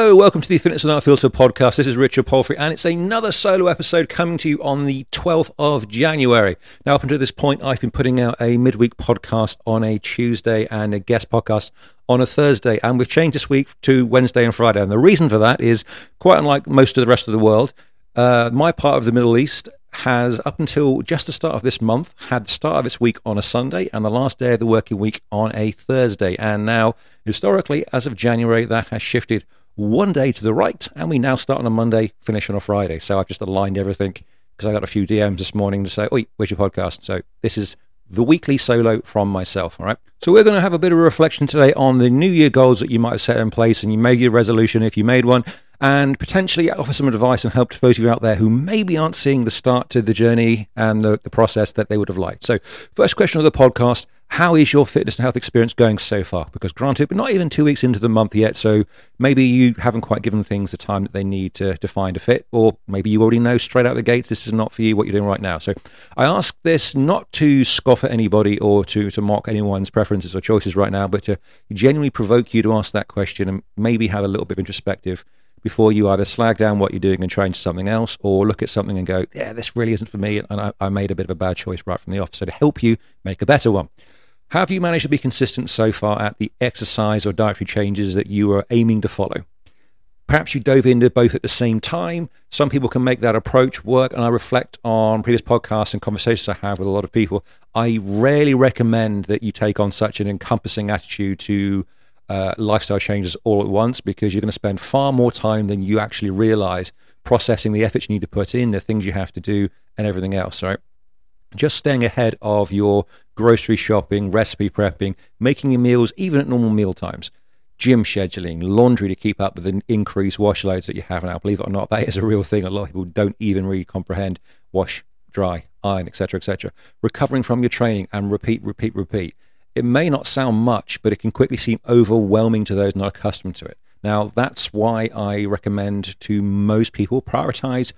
Hello, welcome to the Fitness Without Filter podcast. This is Richard Palfrey, and it's another solo episode coming to you on the 12th of January. Now, up until this point, I've been putting out a midweek podcast on a Tuesday and a guest podcast on a Thursday, and we've changed this week to Wednesday and Friday. And the reason for that is quite unlike most of the rest of the world, uh, my part of the Middle East has, up until just the start of this month, had the start of its week on a Sunday and the last day of the working week on a Thursday. And now, historically, as of January, that has shifted one day to the right, and we now start on a Monday, finish on a Friday. So I've just aligned everything because I got a few DMs this morning to say, "Oi, where's your podcast?" So this is the weekly solo from myself. All right. So we're going to have a bit of a reflection today on the New Year goals that you might have set in place, and you made your resolution if you made one, and potentially offer some advice and help to those of you out there who maybe aren't seeing the start to the journey and the, the process that they would have liked. So, first question of the podcast how is your fitness and health experience going so far? Because granted, we're not even two weeks into the month yet, so maybe you haven't quite given things the time that they need to, to find a fit, or maybe you already know straight out the gates this is not for you what you're doing right now. So I ask this not to scoff at anybody or to, to mock anyone's preferences or choices right now, but to genuinely provoke you to ask that question and maybe have a little bit of introspective before you either slag down what you're doing and change something else or look at something and go, yeah, this really isn't for me and I, I made a bit of a bad choice right from the off. So to help you make a better one. Have you managed to be consistent so far at the exercise or dietary changes that you are aiming to follow? Perhaps you dove into both at the same time. Some people can make that approach work, and I reflect on previous podcasts and conversations I have with a lot of people. I rarely recommend that you take on such an encompassing attitude to uh, lifestyle changes all at once because you're going to spend far more time than you actually realize processing the efforts you need to put in, the things you have to do, and everything else, right? Just staying ahead of your grocery shopping, recipe prepping, making your meals even at normal meal times, gym scheduling, laundry to keep up with the increased wash loads that you have now. Believe it or not, that is a real thing. A lot of people don't even really comprehend wash, dry, iron, etc., etc. Recovering from your training and repeat, repeat, repeat. It may not sound much, but it can quickly seem overwhelming to those not accustomed to it. Now, that's why I recommend to most people prioritize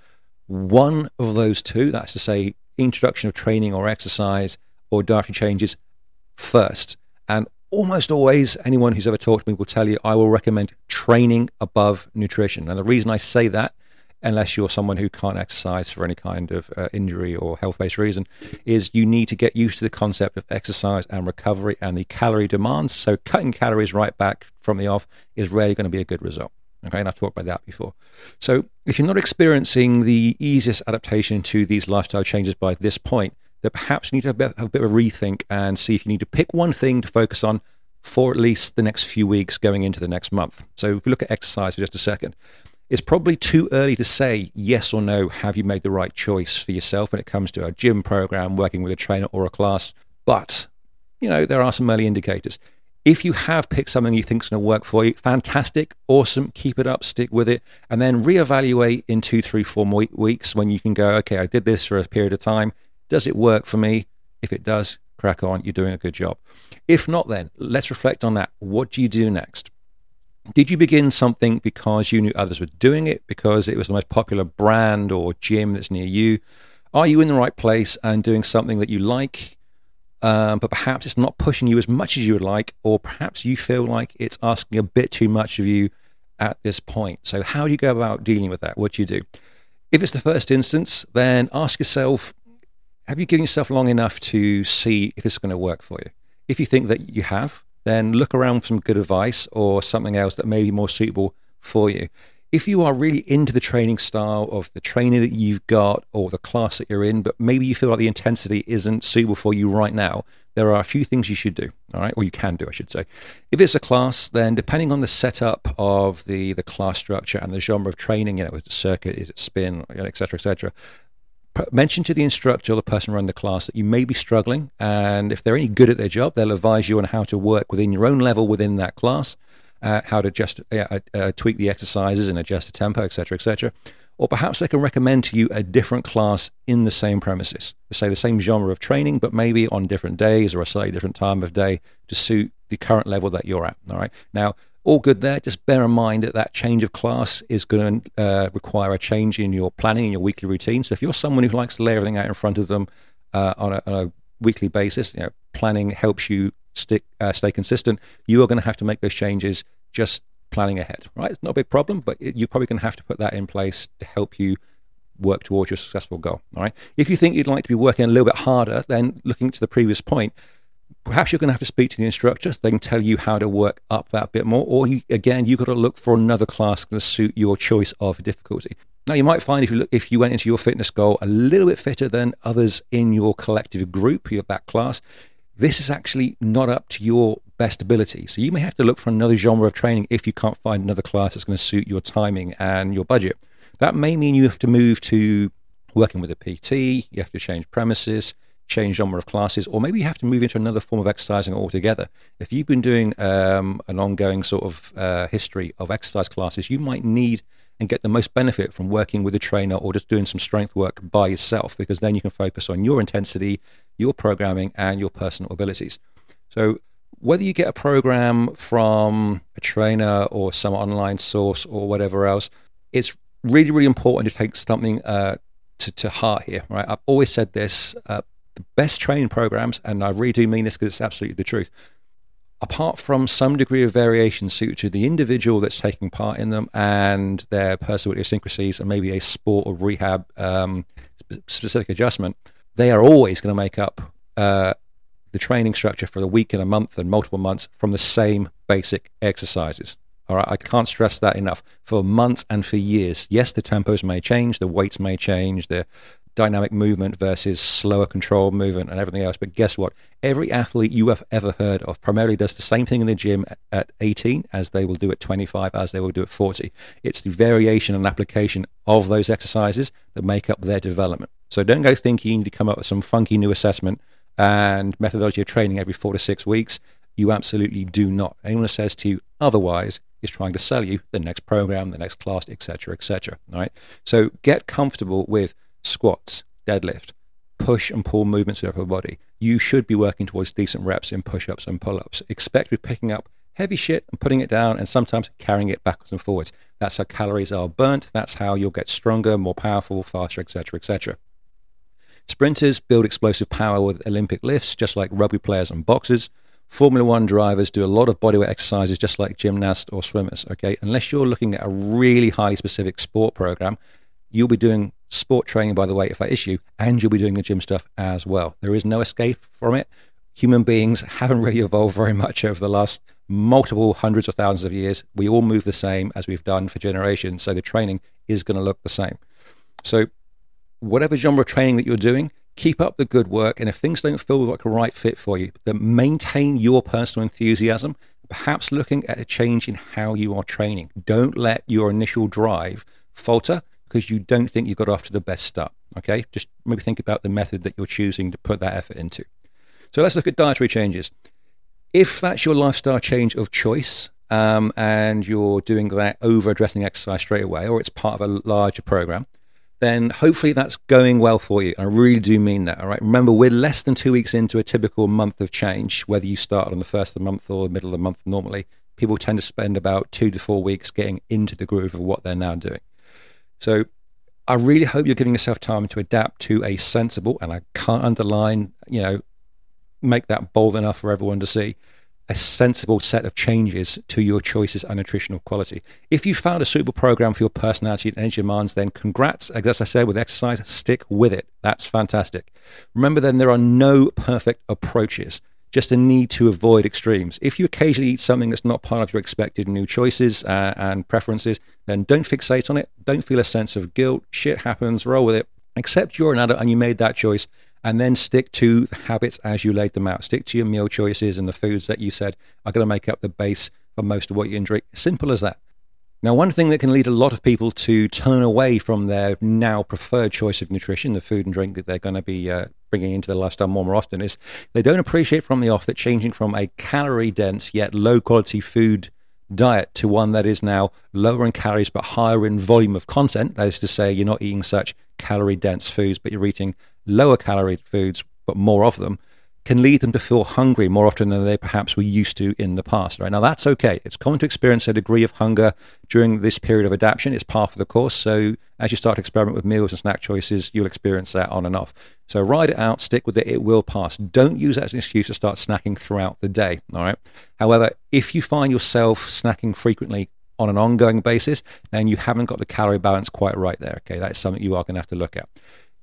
one of those two. That's to say, introduction of training or exercise or dietary changes first. And almost always, anyone who's ever talked to me will tell you I will recommend training above nutrition. And the reason I say that, unless you're someone who can't exercise for any kind of uh, injury or health based reason, is you need to get used to the concept of exercise and recovery and the calorie demands. So, cutting calories right back from the off is rarely going to be a good result. Okay, and I've talked about that before. So, if you're not experiencing the easiest adaptation to these lifestyle changes by this point, then perhaps you need to have a, bit, have a bit of a rethink and see if you need to pick one thing to focus on for at least the next few weeks going into the next month. So if we look at exercise for just a second, it's probably too early to say yes or no, have you made the right choice for yourself when it comes to a gym program, working with a trainer or a class. But, you know, there are some early indicators. If you have picked something you think is going to work for you, fantastic, awesome, keep it up, stick with it, and then reevaluate in two, three, four more weeks when you can go, okay, I did this for a period of time. Does it work for me? If it does, crack on. You're doing a good job. If not, then let's reflect on that. What do you do next? Did you begin something because you knew others were doing it, because it was the most popular brand or gym that's near you? Are you in the right place and doing something that you like, um, but perhaps it's not pushing you as much as you would like, or perhaps you feel like it's asking a bit too much of you at this point? So, how do you go about dealing with that? What do you do? If it's the first instance, then ask yourself have you given yourself long enough to see if this is going to work for you? If you think that you have, then look around for some good advice or something else that may be more suitable for you. If you are really into the training style of the trainer that you've got or the class that you're in, but maybe you feel like the intensity isn't suitable for you right now, there are a few things you should do, all right, or you can do, I should say. If it's a class, then depending on the setup of the the class structure and the genre of training, you know, is it circuit, is it spin, et cetera, et cetera, mention to the instructor or the person running the class that you may be struggling, and if they're any good at their job, they'll advise you on how to work within your own level within that class, uh, how to just uh, uh, tweak the exercises and adjust the tempo, etc., etc. Or perhaps they can recommend to you a different class in the same premises, say the same genre of training, but maybe on different days or a slightly different time of day to suit the current level that you're at. All right. Now, all good there. Just bear in mind that that change of class is going to uh, require a change in your planning and your weekly routine. So if you're someone who likes to lay everything out in front of them uh, on, a, on, a, weekly basis, you know, planning helps you stick uh, stay consistent. You are going to have to make those changes just planning ahead, right? It's not a big problem, but you're probably going to have to put that in place to help you work towards your successful goal. All right. If you think you'd like to be working a little bit harder, then looking to the previous point, perhaps you're going to have to speak to the instructor. They can tell you how to work up that bit more. Or you, again, you've got to look for another class going to suit your choice of difficulty. Now, you might find if you look, if you went into your fitness goal a little bit fitter than others in your collective group, your that class, this is actually not up to your best ability. So you may have to look for another genre of training if you can't find another class that's going to suit your timing and your budget. That may mean you have to move to working with a PT, you have to change premises, change number of classes, or maybe you have to move into another form of exercising altogether. If you've been doing um, an ongoing sort of uh, history of exercise classes, you might need and get the most benefit from working with a trainer or just doing some strength work by yourself, because then you can focus on your intensity, your programming, and your personal abilities. So, whether you get a program from a trainer or some online source or whatever else, it's really, really important to take something uh, to, to heart here, right? I've always said this uh, the best training programs, and I really do mean this because it's absolutely the truth, apart from some degree of variation suited to the individual that's taking part in them and their personal idiosyncrasies and maybe a sport or rehab um, specific adjustment, they are always going to make up uh, the training structure for the week and a month and multiple months from the same basic exercises. All right, I can't stress that enough. For months and for years, yes, the tempos may change, the weights may change, the dynamic movement versus slower controlled movement and everything else. But guess what? Every athlete you have ever heard of primarily does the same thing in the gym at 18 as they will do at 25, as they will do at 40. It's the variation and application of those exercises that make up their development. So don't go thinking you need to come up with some funky new assessment and methodology of training every four to six weeks. You absolutely do not. Anyone who says to you otherwise is trying to sell you the next program, the next class, etc., etc. Right. So get comfortable with squats, deadlift, push and pull movements of the upper body. You should be working towards decent reps in push-ups and pull-ups. Expect to be picking up heavy shit and putting it down, and sometimes carrying it backwards and forwards. That's how calories are burnt. That's how you'll get stronger, more powerful, faster, etc., etc. Sprinters build explosive power with Olympic lifts, just like rugby players and boxers. Formula One drivers do a lot of bodyweight exercises just like gymnasts or swimmers. Okay, unless you're looking at a really highly specific sport program, you'll be doing sport training by the weight of that issue, and you'll be doing the gym stuff as well. There is no escape from it. Human beings haven't really evolved very much over the last multiple hundreds of thousands of years. We all move the same as we've done for generations, so the training is going to look the same. So, whatever genre of training that you're doing, keep up the good work. And if things don't feel like a right fit for you, then maintain your personal enthusiasm, perhaps looking at a change in how you are training. Don't let your initial drive falter because you don't think you got off to the best start. Okay, just maybe think about the method that you're choosing to put that effort into. So let's look at dietary changes. If that's your lifestyle change of choice, um, and you're doing that over addressing exercise straight away, or it's part of a larger program, then hopefully that's going well for you. I really do mean that. All right. Remember, we're less than two weeks into a typical month of change, whether you start on the first of the month or the middle of the month normally. People tend to spend about two to four weeks getting into the groove of what they're now doing. So I really hope you're giving yourself time to adapt to a sensible, and I can't underline, you know, make that bold enough for everyone to see, a sensible set of changes to your choices and nutritional quality. If you found a suitable program for your personality and energy demands, then congrats. As I said with exercise, stick with it. That's fantastic. Remember, then, there are no perfect approaches just a need to avoid extremes. If you occasionally eat something that's not part of your expected new choices uh, and preferences, then don't fixate on it. Don't feel a sense of guilt. Shit happens, roll with it. Accept you're an adult and you made that choice, and then stick to the habits as you laid them out. Stick to your meal choices and the foods that you said are going to make up the base for most of what you drink. Simple as that. Now, one thing that can lead a lot of people to turn away from their now preferred choice of nutrition, the food and drink that they're going to be uh, bringing into their lifestyle more and more often is they don't appreciate from the off that changing from a calorie dense yet low quality food diet to one that is now lower in calories but higher in volume of content. That is to say, you're not eating such calorie dense foods, but you're eating lower calorie foods but more of them can lead them to feel hungry more often than they perhaps were used to in the past. Right now, that's okay. It's common to experience a degree of hunger during this period of adaptation. It's part of the course. So as you start to experiment with meals and snack choices, you'll experience that on and off. So ride it out, stick with it. It will pass. Don't use that as an excuse to start snacking throughout the day. All right. However, if you find yourself snacking frequently on an ongoing basis, then you haven't got the calorie balance quite right there. Okay, that is something you are going to have to look at.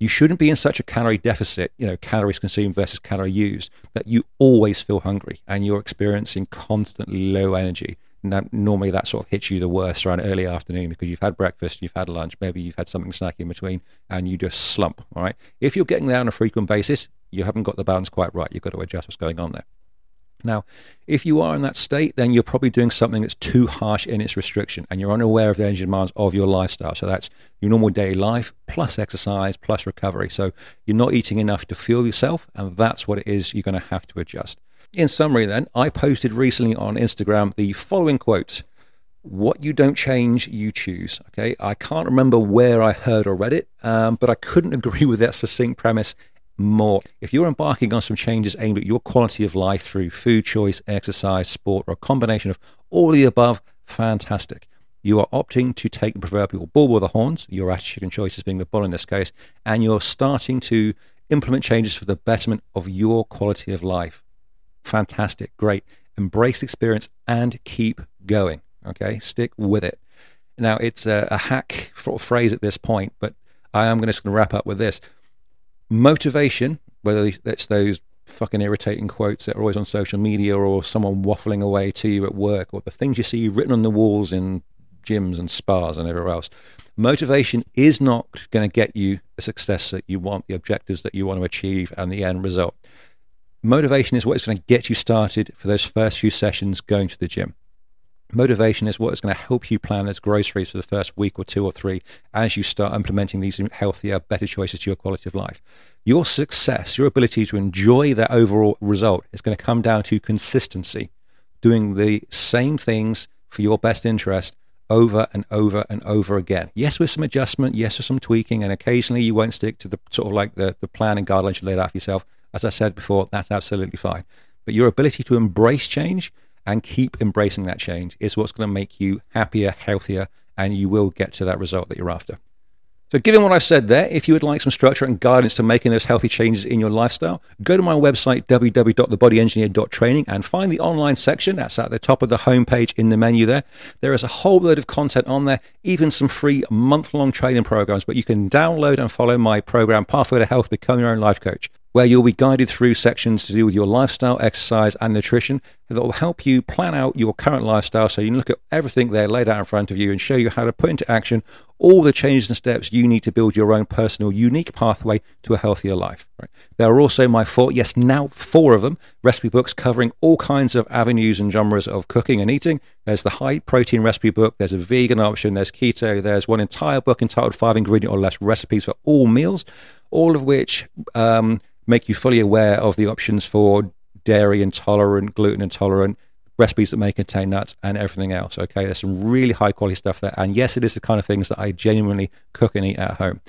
You shouldn't be in such a calorie deficit, you know, calories consumed versus calorie used, that you always feel hungry and you're experiencing constantly low energy. Now, normally that sort of hits you the worst around early afternoon because you've had breakfast, you've had lunch, maybe you've had something snacky in between, and you just slump. All right. If you're getting there on a frequent basis, you haven't got the balance quite right. You've got to adjust what's going on there. Now, if you are in that state, then you're probably doing something that's too harsh in its restriction and you're unaware of the energy demands of your lifestyle. So that's your normal daily life plus exercise plus recovery. So you're not eating enough to fuel yourself, and that's what it is you're going to have to adjust. In summary, then, I posted recently on Instagram the following quote What you don't change, you choose. Okay, I can't remember where I heard or read it, um, but I couldn't agree with that succinct premise more. If you're embarking on some changes aimed at your quality of life through food choice, exercise, sport, or a combination of all the above, fantastic. You are opting to take the proverbial bull by the horns, your attitude and choices being the bull in this case, and you're starting to implement changes for the betterment of your quality of life. Fantastic, great. Embrace experience and keep going. Okay, stick with it. Now, it's a, a hack phrase at this point, but I am just going to wrap up with this motivation, whether that's those fucking irritating quotes that are always on social media or someone waffling away to you at work or the things you see written on the walls in gyms and spas and everywhere else. Motivation is not going to get you the success that you want, the objectives that you want to achieve, and the end result. Motivation is what's going to get you started for those first few sessions going to the gym. Motivation is what is going to help you plan those groceries for the first week or two or three as you start implementing these healthier, better choices to your quality of life. Your success, your ability to enjoy that overall result is going to come down to consistency, doing the same things for your best interest over and over and over again. Yes, with some adjustment, yes, with some tweaking, and occasionally you won't stick to the sort of like the, the plan and guidelines you laid out for yourself. As I said before, that's absolutely fine. But your ability to embrace change and keep embracing that change is what's going to make you happier, healthier, and you will get to that result that you're after. So, given what I've said there, if you would like some structure and guidance to making those healthy changes in your lifestyle, go to my website, www.thebodyengineer.training, and find the online section. That's at the top of the homepage in the menu there. There is a whole load of content on there, even some free month long training programs, but you can download and follow my program, Pathway to Health Become Your Own Life Coach where you'll be guided through sections to do with your lifestyle, exercise, and nutrition that will help you plan out your current lifestyle so you can look at everything there laid out in front of you and show you how to put into action all the changes and steps you need to build your own personal, unique pathway to a healthier life. Right? There are also my four, yes, now four of them, recipe books covering all kinds of avenues and genres of cooking and eating. There's the high protein recipe book, there's a vegan option, there's keto, there's one entire book entitled Five Ingredient or Less Recipes for All Meals, all of which. Um, make you fully aware of the options for dairy intolerant, gluten intolerant, recipes that may contain nuts, and everything else. Okay, there's some really high quality stuff there. And yes, it is the kind of things that I genuinely cook and eat at home.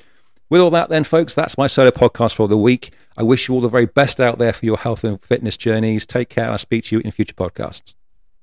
With all that, then, folks, that's my solo podcast for the week. I wish you all the very best out there for your health and fitness journeys. Take care, and I'll speak to you in future podcasts.